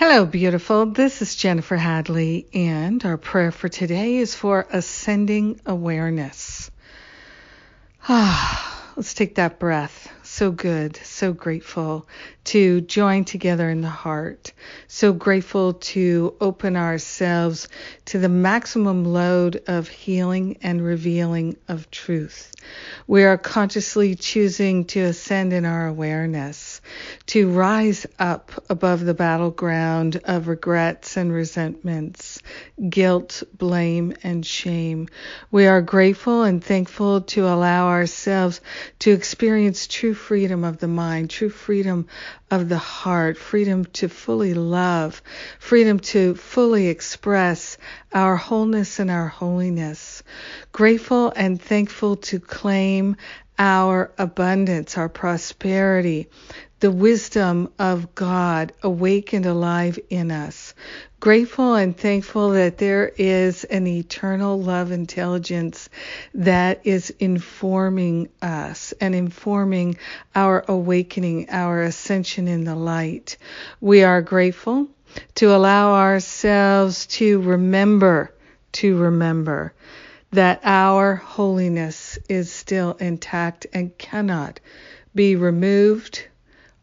Hello, beautiful. This is Jennifer Hadley, and our prayer for today is for ascending awareness. Ah, let's take that breath. So good, so grateful to join together in the heart. So grateful to open ourselves to the maximum load of healing and revealing of truth. We are consciously choosing to ascend in our awareness, to rise up above the battleground of regrets and resentments, guilt, blame, and shame. We are grateful and thankful to allow ourselves to experience true freedom of the mind, true freedom of the heart, freedom to fully love, freedom to fully express our wholeness and our holiness. Grateful and thankful to claim our abundance, our prosperity, the wisdom of God awakened alive in us. Grateful and thankful that there is an eternal love intelligence that is informing us and informing our awakening, our ascension in the light. We are grateful to allow ourselves to remember, to remember that our holiness is still intact and cannot be removed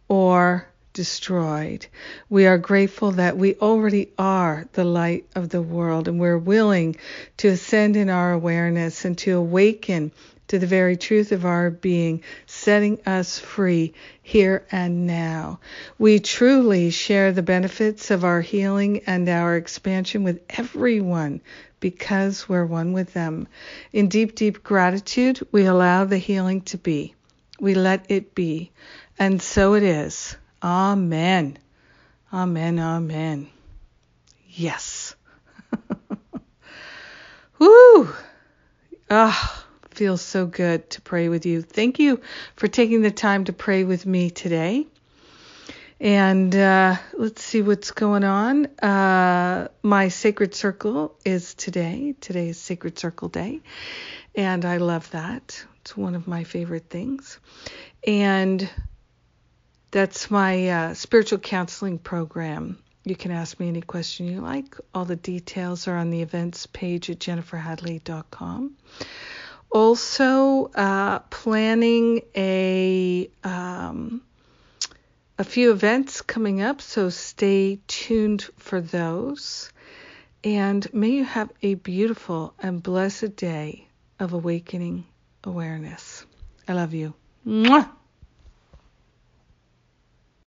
or destroyed. We are grateful that we already are the light of the world and we're willing to ascend in our awareness and to awaken to the very truth of our being, setting us free here and now. We truly share the benefits of our healing and our expansion with everyone because we're one with them. In deep, deep gratitude, we allow the healing to be. We let it be. And so it is. Amen. Amen. Amen. Yes. Woo! Ah, feels so good to pray with you. Thank you for taking the time to pray with me today. And uh, let's see what's going on. Uh, my sacred circle is today. Today is Sacred Circle Day. And I love that. It's one of my favorite things. And that's my uh, spiritual counseling program. You can ask me any question you like. All the details are on the events page at jenniferhadley.com. Also, uh, planning a um, a few events coming up, so stay tuned for those. And may you have a beautiful and blessed day of awakening awareness. I love you. Mwah!